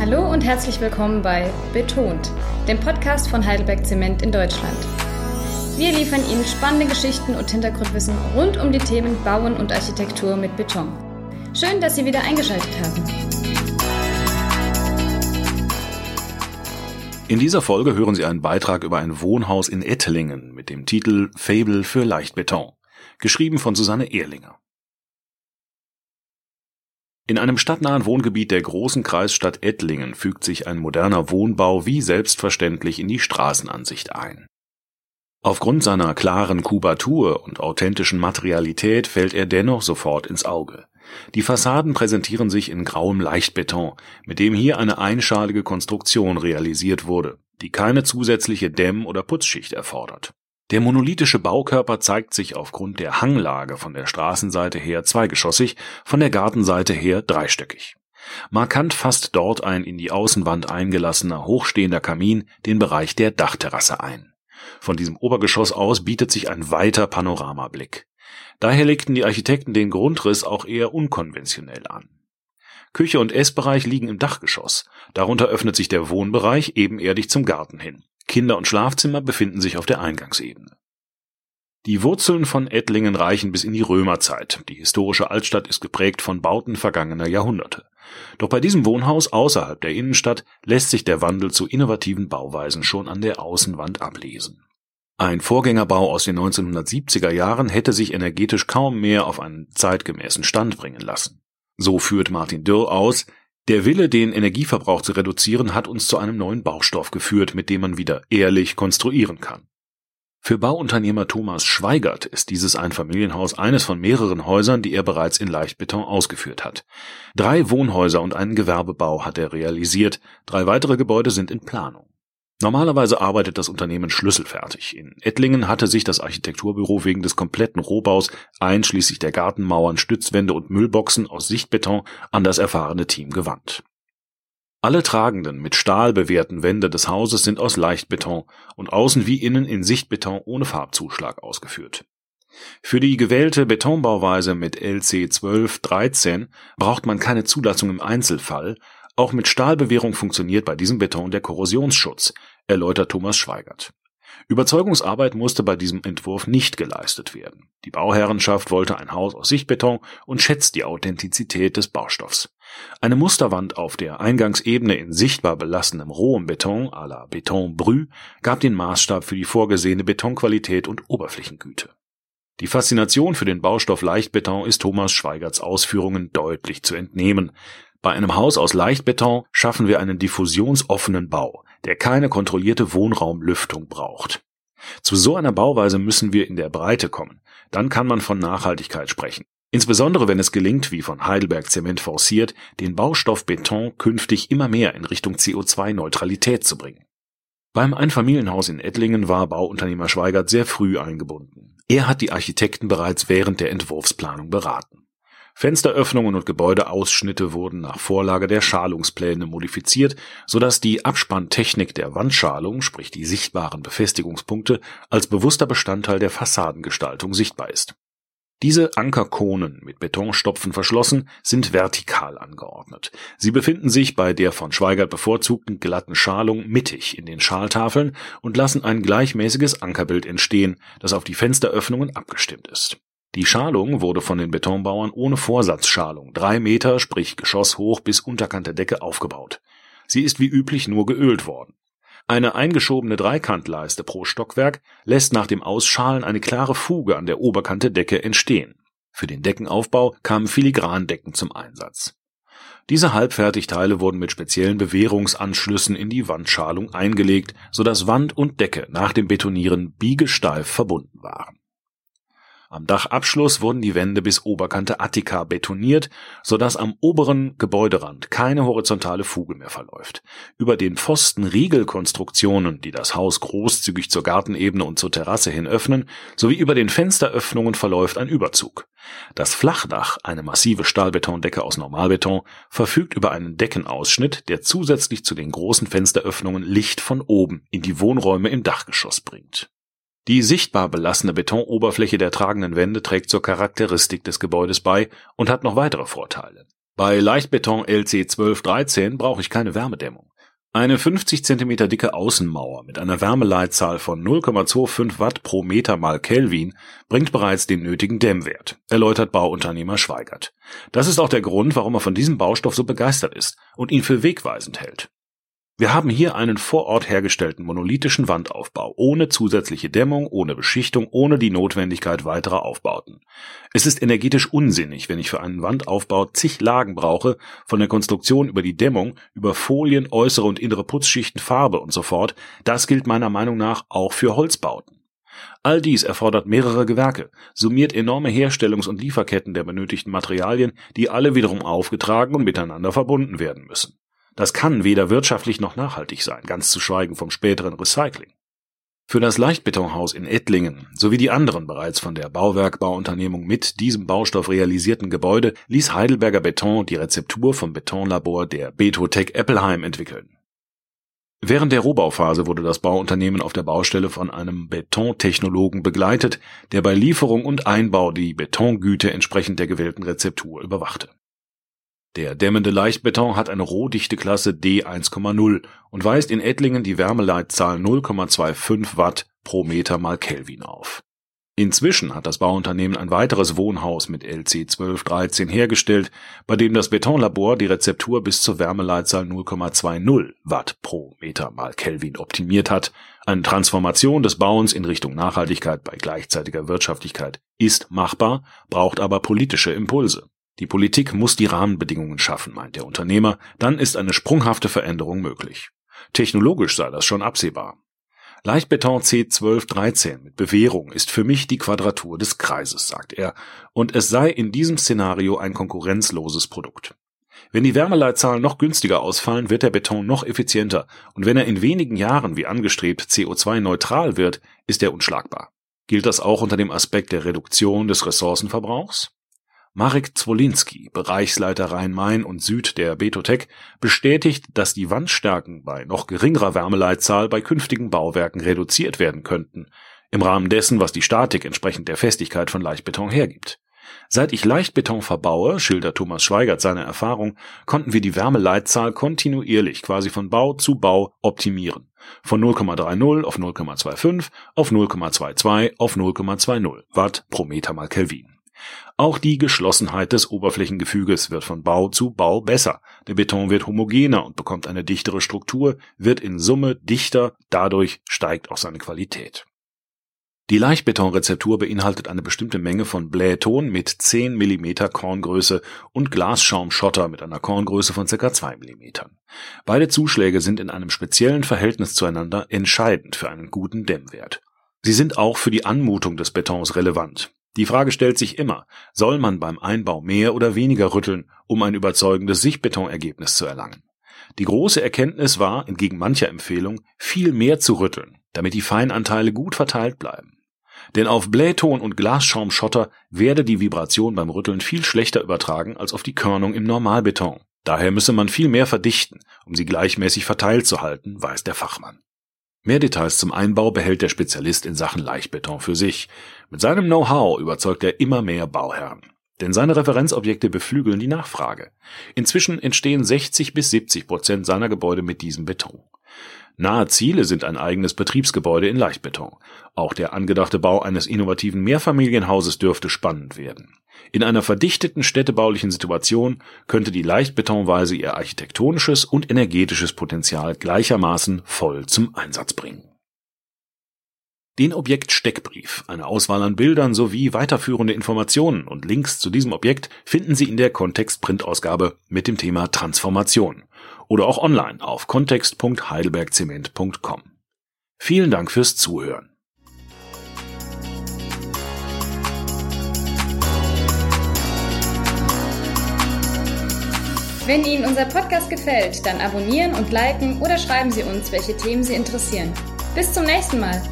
Hallo und herzlich willkommen bei Betont, dem Podcast von Heidelberg Zement in Deutschland. Wir liefern Ihnen spannende Geschichten und Hintergrundwissen rund um die Themen Bauen und Architektur mit Beton. Schön, dass Sie wieder eingeschaltet haben. In dieser Folge hören Sie einen Beitrag über ein Wohnhaus in Ettlingen mit dem Titel Fable für Leichtbeton, geschrieben von Susanne Ehrlinger. In einem stadtnahen Wohngebiet der großen Kreisstadt Ettlingen fügt sich ein moderner Wohnbau wie selbstverständlich in die Straßenansicht ein. Aufgrund seiner klaren Kubatur und authentischen Materialität fällt er dennoch sofort ins Auge. Die Fassaden präsentieren sich in grauem Leichtbeton, mit dem hier eine einschalige Konstruktion realisiert wurde, die keine zusätzliche Dämm- oder Putzschicht erfordert. Der monolithische Baukörper zeigt sich aufgrund der Hanglage von der Straßenseite her zweigeschossig, von der Gartenseite her dreistöckig. Markant fasst dort ein in die Außenwand eingelassener hochstehender Kamin den Bereich der Dachterrasse ein. Von diesem Obergeschoss aus bietet sich ein weiter Panoramablick. Daher legten die Architekten den Grundriss auch eher unkonventionell an. Küche und Essbereich liegen im Dachgeschoss, darunter öffnet sich der Wohnbereich ebenerdig zum Garten hin. Kinder- und Schlafzimmer befinden sich auf der Eingangsebene. Die Wurzeln von Ettlingen reichen bis in die Römerzeit. Die historische Altstadt ist geprägt von Bauten vergangener Jahrhunderte. Doch bei diesem Wohnhaus außerhalb der Innenstadt lässt sich der Wandel zu innovativen Bauweisen schon an der Außenwand ablesen. Ein Vorgängerbau aus den 1970er Jahren hätte sich energetisch kaum mehr auf einen zeitgemäßen Stand bringen lassen. So führt Martin Dürr aus, der Wille, den Energieverbrauch zu reduzieren, hat uns zu einem neuen Baustoff geführt, mit dem man wieder ehrlich konstruieren kann. Für Bauunternehmer Thomas Schweigert ist dieses Einfamilienhaus eines von mehreren Häusern, die er bereits in Leichtbeton ausgeführt hat. Drei Wohnhäuser und einen Gewerbebau hat er realisiert, drei weitere Gebäude sind in Planung. Normalerweise arbeitet das Unternehmen schlüsselfertig. In Ettlingen hatte sich das Architekturbüro wegen des kompletten Rohbaus einschließlich der Gartenmauern, Stützwände und Müllboxen aus Sichtbeton an das erfahrene Team gewandt. Alle tragenden, mit Stahl bewehrten Wände des Hauses sind aus Leichtbeton und außen wie innen in Sichtbeton ohne Farbzuschlag ausgeführt. Für die gewählte Betonbauweise mit LC 1213 braucht man keine Zulassung im Einzelfall, auch mit Stahlbewehrung funktioniert bei diesem Beton der Korrosionsschutz, erläutert Thomas Schweigert. Überzeugungsarbeit musste bei diesem Entwurf nicht geleistet werden. Die Bauherrenschaft wollte ein Haus aus Sichtbeton und schätzt die Authentizität des Baustoffs. Eine Musterwand auf der Eingangsebene in sichtbar belassenem rohem Beton à la Beton Brü gab den Maßstab für die vorgesehene Betonqualität und Oberflächengüte. Die Faszination für den Baustoff Leichtbeton ist Thomas Schweigerts Ausführungen deutlich zu entnehmen. Bei einem Haus aus Leichtbeton schaffen wir einen diffusionsoffenen Bau, der keine kontrollierte Wohnraumlüftung braucht. Zu so einer Bauweise müssen wir in der Breite kommen. Dann kann man von Nachhaltigkeit sprechen. Insbesondere wenn es gelingt, wie von Heidelberg Zement forciert, den Baustoff Beton künftig immer mehr in Richtung CO2-Neutralität zu bringen. Beim Einfamilienhaus in Ettlingen war Bauunternehmer Schweigert sehr früh eingebunden. Er hat die Architekten bereits während der Entwurfsplanung beraten. Fensteröffnungen und Gebäudeausschnitte wurden nach Vorlage der Schalungspläne modifiziert, sodass die Abspanntechnik der Wandschalung, sprich die sichtbaren Befestigungspunkte, als bewusster Bestandteil der Fassadengestaltung sichtbar ist. Diese Ankerkonen mit Betonstopfen verschlossen sind vertikal angeordnet. Sie befinden sich bei der von Schweigert bevorzugten glatten Schalung mittig in den Schaltafeln und lassen ein gleichmäßiges Ankerbild entstehen, das auf die Fensteröffnungen abgestimmt ist. Die Schalung wurde von den Betonbauern ohne Vorsatzschalung drei Meter, sprich geschosshoch bis Unterkante Decke aufgebaut. Sie ist wie üblich nur geölt worden. Eine eingeschobene Dreikantleiste pro Stockwerk lässt nach dem Ausschalen eine klare Fuge an der Oberkante Decke entstehen. Für den Deckenaufbau kamen Filigrandecken zum Einsatz. Diese Halbfertigteile wurden mit speziellen Bewehrungsanschlüssen in die Wandschalung eingelegt, sodass Wand und Decke nach dem Betonieren biegesteif verbunden waren. Am Dachabschluss wurden die Wände bis Oberkante Attika betoniert, sodass am oberen Gebäuderand keine horizontale Fuge mehr verläuft. Über den Pfosten Riegelkonstruktionen, die das Haus großzügig zur Gartenebene und zur Terrasse hin öffnen, sowie über den Fensteröffnungen verläuft ein Überzug. Das Flachdach, eine massive Stahlbetondecke aus Normalbeton, verfügt über einen Deckenausschnitt, der zusätzlich zu den großen Fensteröffnungen Licht von oben in die Wohnräume im Dachgeschoss bringt. Die sichtbar belassene Betonoberfläche der tragenden Wände trägt zur Charakteristik des Gebäudes bei und hat noch weitere Vorteile. Bei Leichtbeton LC 1213 brauche ich keine Wärmedämmung. Eine 50 cm dicke Außenmauer mit einer Wärmeleitzahl von 0,25 Watt pro Meter mal Kelvin bringt bereits den nötigen Dämmwert, erläutert Bauunternehmer Schweigert. Das ist auch der Grund, warum er von diesem Baustoff so begeistert ist und ihn für wegweisend hält. Wir haben hier einen vor Ort hergestellten monolithischen Wandaufbau, ohne zusätzliche Dämmung, ohne Beschichtung, ohne die Notwendigkeit weiterer Aufbauten. Es ist energetisch unsinnig, wenn ich für einen Wandaufbau zig Lagen brauche, von der Konstruktion über die Dämmung, über Folien, äußere und innere Putzschichten, Farbe und so fort. Das gilt meiner Meinung nach auch für Holzbauten. All dies erfordert mehrere Gewerke, summiert enorme Herstellungs- und Lieferketten der benötigten Materialien, die alle wiederum aufgetragen und miteinander verbunden werden müssen. Das kann weder wirtschaftlich noch nachhaltig sein, ganz zu schweigen vom späteren Recycling. Für das Leichtbetonhaus in Ettlingen sowie die anderen bereits von der Bauwerkbauunternehmung mit diesem Baustoff realisierten Gebäude ließ Heidelberger Beton die Rezeptur vom Betonlabor der Betotech Eppelheim entwickeln. Während der Rohbauphase wurde das Bauunternehmen auf der Baustelle von einem Betontechnologen begleitet, der bei Lieferung und Einbau die Betongüte entsprechend der gewählten Rezeptur überwachte. Der dämmende Leichtbeton hat eine Rohdichteklasse D1,0 und weist in Ettlingen die Wärmeleitzahl 0,25 Watt pro Meter mal Kelvin auf. Inzwischen hat das Bauunternehmen ein weiteres Wohnhaus mit LC 1213 hergestellt, bei dem das Betonlabor die Rezeptur bis zur Wärmeleitzahl 0,20 Watt pro Meter mal Kelvin optimiert hat. Eine Transformation des Bauens in Richtung Nachhaltigkeit bei gleichzeitiger Wirtschaftlichkeit ist machbar, braucht aber politische Impulse. Die Politik muss die Rahmenbedingungen schaffen, meint der Unternehmer, dann ist eine sprunghafte Veränderung möglich. Technologisch sei das schon absehbar. Leichtbeton C1213 mit Bewährung ist für mich die Quadratur des Kreises, sagt er, und es sei in diesem Szenario ein konkurrenzloses Produkt. Wenn die Wärmeleitzahlen noch günstiger ausfallen, wird der Beton noch effizienter, und wenn er in wenigen Jahren wie angestrebt CO2-neutral wird, ist er unschlagbar. Gilt das auch unter dem Aspekt der Reduktion des Ressourcenverbrauchs? Marek Zwolinski, Bereichsleiter Rhein-Main und Süd der Betotech, bestätigt, dass die Wandstärken bei noch geringerer Wärmeleitzahl bei künftigen Bauwerken reduziert werden könnten, im Rahmen dessen, was die Statik entsprechend der Festigkeit von Leichtbeton hergibt. Seit ich Leichtbeton verbaue, schildert Thomas Schweigert seine Erfahrung, konnten wir die Wärmeleitzahl kontinuierlich quasi von Bau zu Bau optimieren. Von 0,30 auf 0,25 auf 0,22 auf 0,20 Watt pro Meter mal Kelvin. Auch die Geschlossenheit des Oberflächengefüges wird von Bau zu Bau besser. Der Beton wird homogener und bekommt eine dichtere Struktur, wird in Summe dichter, dadurch steigt auch seine Qualität. Die Leichtbetonrezeptur beinhaltet eine bestimmte Menge von Blähton mit 10 mm Korngröße und Glasschaumschotter mit einer Korngröße von ca. 2 mm. Beide Zuschläge sind in einem speziellen Verhältnis zueinander entscheidend für einen guten Dämmwert. Sie sind auch für die Anmutung des Betons relevant. Die Frage stellt sich immer, soll man beim Einbau mehr oder weniger rütteln, um ein überzeugendes Sichtbetonergebnis zu erlangen? Die große Erkenntnis war, entgegen mancher Empfehlung, viel mehr zu rütteln, damit die Feinanteile gut verteilt bleiben. Denn auf Blähton und Glasschaumschotter werde die Vibration beim Rütteln viel schlechter übertragen als auf die Körnung im Normalbeton. Daher müsse man viel mehr verdichten, um sie gleichmäßig verteilt zu halten, weiß der Fachmann. Mehr Details zum Einbau behält der Spezialist in Sachen Leichtbeton für sich. Mit seinem Know-how überzeugt er immer mehr Bauherren. Denn seine Referenzobjekte beflügeln die Nachfrage. Inzwischen entstehen 60 bis 70 Prozent seiner Gebäude mit diesem Beton. Nahe Ziele sind ein eigenes Betriebsgebäude in Leichtbeton. Auch der angedachte Bau eines innovativen Mehrfamilienhauses dürfte spannend werden. In einer verdichteten städtebaulichen Situation könnte die Leichtbetonweise ihr architektonisches und energetisches Potenzial gleichermaßen voll zum Einsatz bringen. Den Objekt Steckbrief, eine Auswahl an Bildern sowie weiterführende Informationen und Links zu diesem Objekt finden Sie in der Kontext-Printausgabe mit dem Thema Transformation oder auch online auf kontext.heidelbergzement.com. Vielen Dank fürs Zuhören. Wenn Ihnen unser Podcast gefällt, dann abonnieren und liken oder schreiben Sie uns, welche Themen Sie interessieren. Bis zum nächsten Mal.